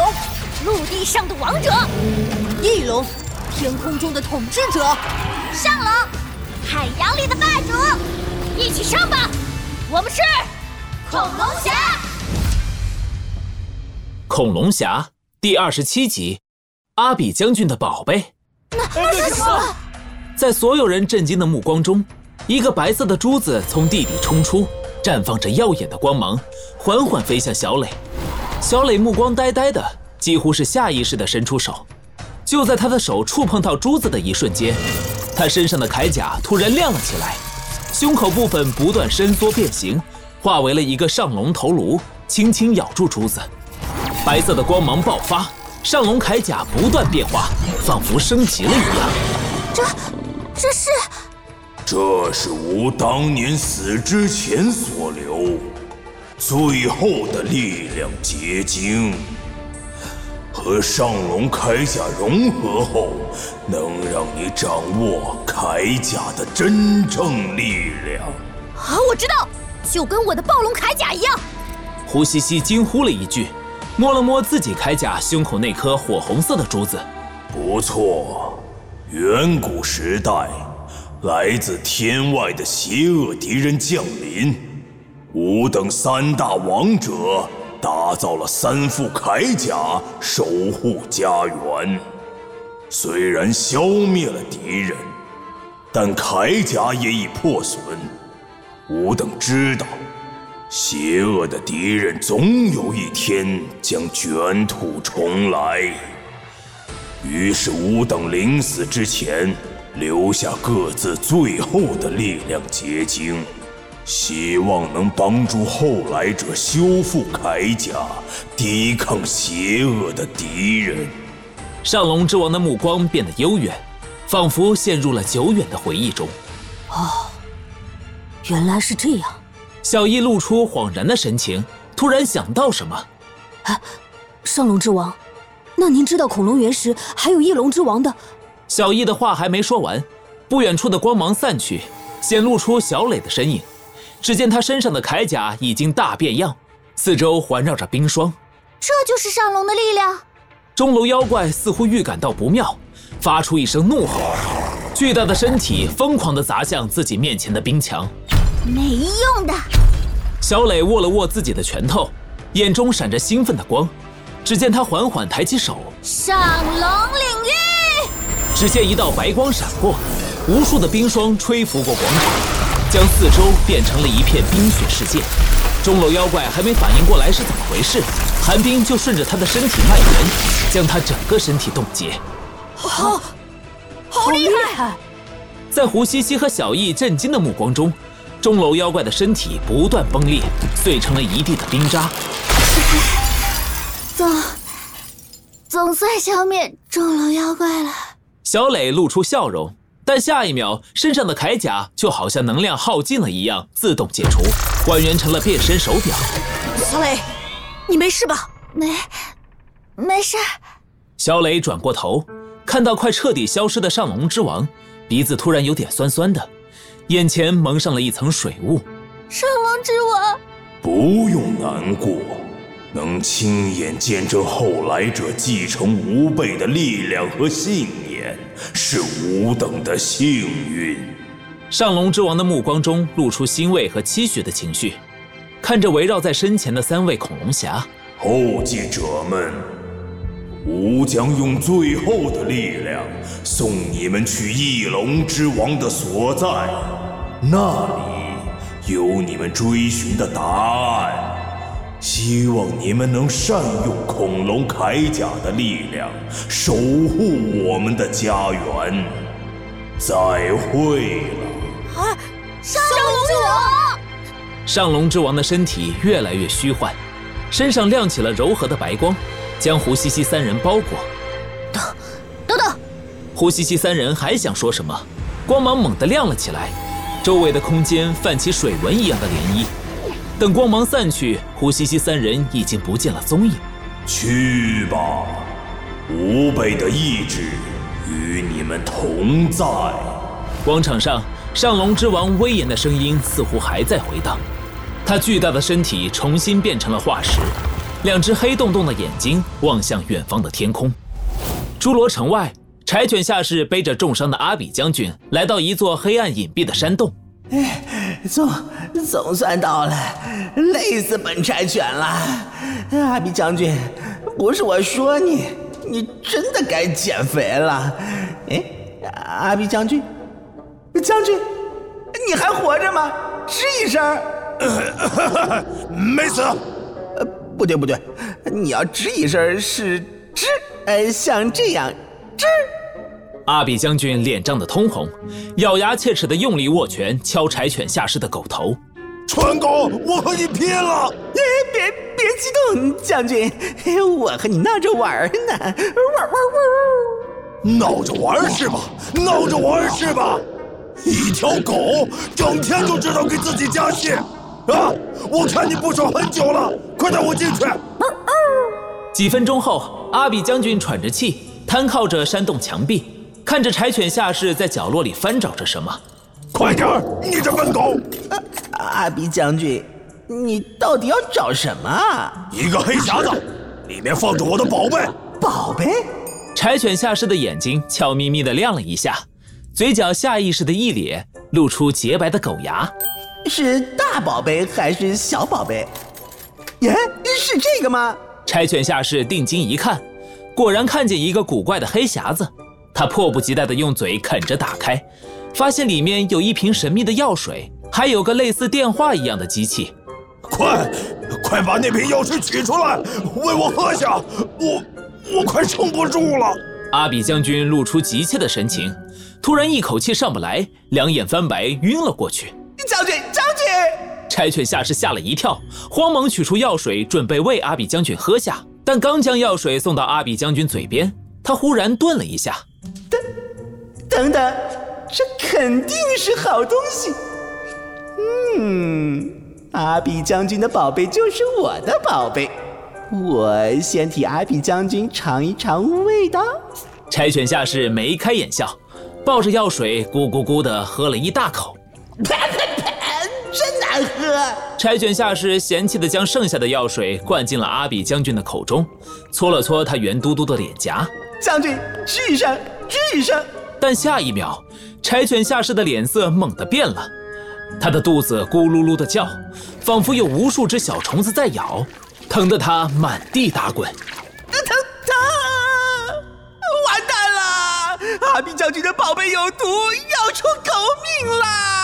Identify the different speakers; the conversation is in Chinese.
Speaker 1: 龙，陆地上的王者；翼龙，天空中的统治者；
Speaker 2: 上龙，海洋里的霸主。一起上吧！我们是恐龙侠。
Speaker 3: 恐龙侠第二十七集：阿比将军的宝贝。
Speaker 2: 那那是什么？
Speaker 3: 在所有人震惊的目光中，一个白色的珠子从地底冲出，绽放着耀眼的光芒，缓缓飞向小磊。小磊目光呆呆的，几乎是下意识的伸出手。就在他的手触碰到珠子的一瞬间，他身上的铠甲突然亮了起来，胸口部分不断伸缩变形，化为了一个上龙头颅，轻轻咬住珠子。白色的光芒爆发，上龙铠甲不断变化，仿佛升级了一样。
Speaker 2: 这，这是，
Speaker 4: 这是吾当年死之前所留最后的力量结晶，和上龙铠甲融合后，能让你掌握铠甲的真正力量。
Speaker 1: 啊，我知道，就跟我的暴龙铠甲一样。
Speaker 3: 胡西西惊呼了一句。摸了摸自己铠甲胸口那颗火红色的珠子，
Speaker 4: 不错。远古时代，来自天外的邪恶敌人降临，吾等三大王者打造了三副铠甲，守护家园。虽然消灭了敌人，但铠甲也已破损。吾等知道。邪恶的敌人总有一天将卷土重来，于是吾等临死之前留下各自最后的力量结晶，希望能帮助后来者修复铠甲，抵抗邪恶的敌人。
Speaker 3: 上龙之王的目光变得悠远，仿佛陷入了久远的回忆中。
Speaker 1: 哦，原来是这样。
Speaker 3: 小易露出恍然的神情，突然想到什么。
Speaker 1: 啊，上龙之王，那您知道恐龙原石还有翼龙之王的？
Speaker 3: 小易的话还没说完，不远处的光芒散去，显露出小磊的身影。只见他身上的铠甲已经大变样，四周环绕着冰霜。
Speaker 2: 这就是上龙的力量。
Speaker 3: 钟楼妖怪似乎预感到不妙，发出一声怒吼，巨大的身体疯狂地砸向自己面前的冰墙。
Speaker 2: 没用的。
Speaker 3: 小磊握了握自己的拳头，眼中闪着兴奋的光。只见他缓缓抬起手，
Speaker 2: 上龙领域。
Speaker 3: 只见一道白光闪过，无数的冰霜吹拂过广场，将四周变成了一片冰雪世界。钟楼妖怪还没反应过来是怎么回事，寒冰就顺着他的身体蔓延，将他整个身体冻结。
Speaker 1: 好，好厉害！
Speaker 3: 在胡西西和小易震惊的目光中。钟楼妖怪的身体不断崩裂，碎成了一地的冰渣。
Speaker 2: 总总算消灭钟楼妖怪了。
Speaker 3: 小磊露出笑容，但下一秒，身上的铠甲就好像能量耗尽了一样，自动解除，还原成了变身手表。
Speaker 1: 小磊，你没事吧？
Speaker 2: 没，没事。
Speaker 3: 小磊转过头，看到快彻底消失的上龙之王，鼻子突然有点酸酸的。眼前蒙上了一层水雾，
Speaker 2: 上龙之王，
Speaker 4: 不用难过，能亲眼见证后来者继承吾辈的力量和信念，是吾等的幸运。
Speaker 3: 上龙之王的目光中露出欣慰和期许的情绪，看着围绕在身前的三位恐龙侠，
Speaker 4: 后继者们，吾将用最后的力量送你们去翼龙之王的所在。那里有你们追寻的答案，希望你们能善用恐龙铠甲的力量，守护我们的家园。再会了。啊！
Speaker 2: 上龙之王！
Speaker 3: 上龙之王的身体越来越虚幻，身上亮起了柔和的白光，将胡西西三人包裹。
Speaker 1: 等，等等！
Speaker 3: 胡西西三人还想说什么，光芒猛地亮了起来。周围的空间泛起水纹一样的涟漪，等光芒散去，胡西西三人已经不见了踪影。
Speaker 4: 去吧，吾辈的意志与你们同在。
Speaker 3: 广场上，上龙之王威严的声音似乎还在回荡。他巨大的身体重新变成了化石，两只黑洞洞的眼睛望向远方的天空。侏罗城外，柴犬下士背着重伤的阿比将军来到一座黑暗隐蔽的山洞。
Speaker 5: 哎，总总算到了，累死本柴犬了。阿比将军，不是我说你，你真的该减肥了。哎，阿比将军，将军，你还活着吗？吱一声。
Speaker 4: 没死。
Speaker 5: 呃，不对不对，你要吱一声是吱，呃，像这样，吱。
Speaker 3: 阿比将军脸涨得通红，咬牙切齿地用力握拳敲柴犬下士的狗头。
Speaker 4: 川狗，我和你拼了！
Speaker 5: 别别别激动，将军，我和你闹着玩呢，玩玩
Speaker 4: 玩。闹着玩是吧？闹着玩是吧？一条狗整天就知道给自己加戏啊！我看你不爽很久了，快带我进去。
Speaker 3: 几分钟后，阿比将军喘着气，瘫靠着山洞墙壁。看着柴犬下士在角落里翻找着什么，
Speaker 4: 快点儿，你这笨狗！
Speaker 5: 阿比将军，你到底要找什么？
Speaker 4: 一个黑匣子，里面放着我的宝贝。
Speaker 5: 宝贝？
Speaker 3: 柴犬下士的眼睛悄咪咪的亮了一下，嘴角下意识的一咧，露出洁白的狗牙。
Speaker 5: 是大宝贝还是小宝贝？耶，是这个吗？
Speaker 3: 柴犬下士定睛一看，果然看见一个古怪的黑匣子。他迫不及待地用嘴啃着打开，发现里面有一瓶神秘的药水，还有个类似电话一样的机器。
Speaker 4: 快，快把那瓶药水取出来，喂我喝下！我，我快撑不住了。
Speaker 3: 阿比将军露出急切的神情，突然一口气上不来，两眼翻白，晕了过去。
Speaker 5: 将军，将军！
Speaker 3: 柴犬下士吓了一跳，慌忙取出药水，准备喂阿比将军喝下。但刚将药水送到阿比将军嘴边，他忽然顿了一下。
Speaker 5: 等，等等，这肯定是好东西。嗯，阿比将军的宝贝就是我的宝贝，我先替阿比将军尝一尝味道。
Speaker 3: 柴犬下士眉开眼笑，抱着药水咕咕咕的喝了一大口。
Speaker 5: 啪啪啪，真难喝！
Speaker 3: 柴犬下士嫌弃的将剩下的药水灌进了阿比将军的口中，搓了搓他圆嘟嘟的脸颊。
Speaker 5: 将军，吱一声，吱一声。
Speaker 3: 但下一秒，柴犬下士的脸色猛地变了，他的肚子咕噜噜的叫，仿佛有无数只小虫子在咬，疼得他满地打滚。
Speaker 5: 疼疼！完蛋了！阿比将军的宝贝有毒，要出狗命了！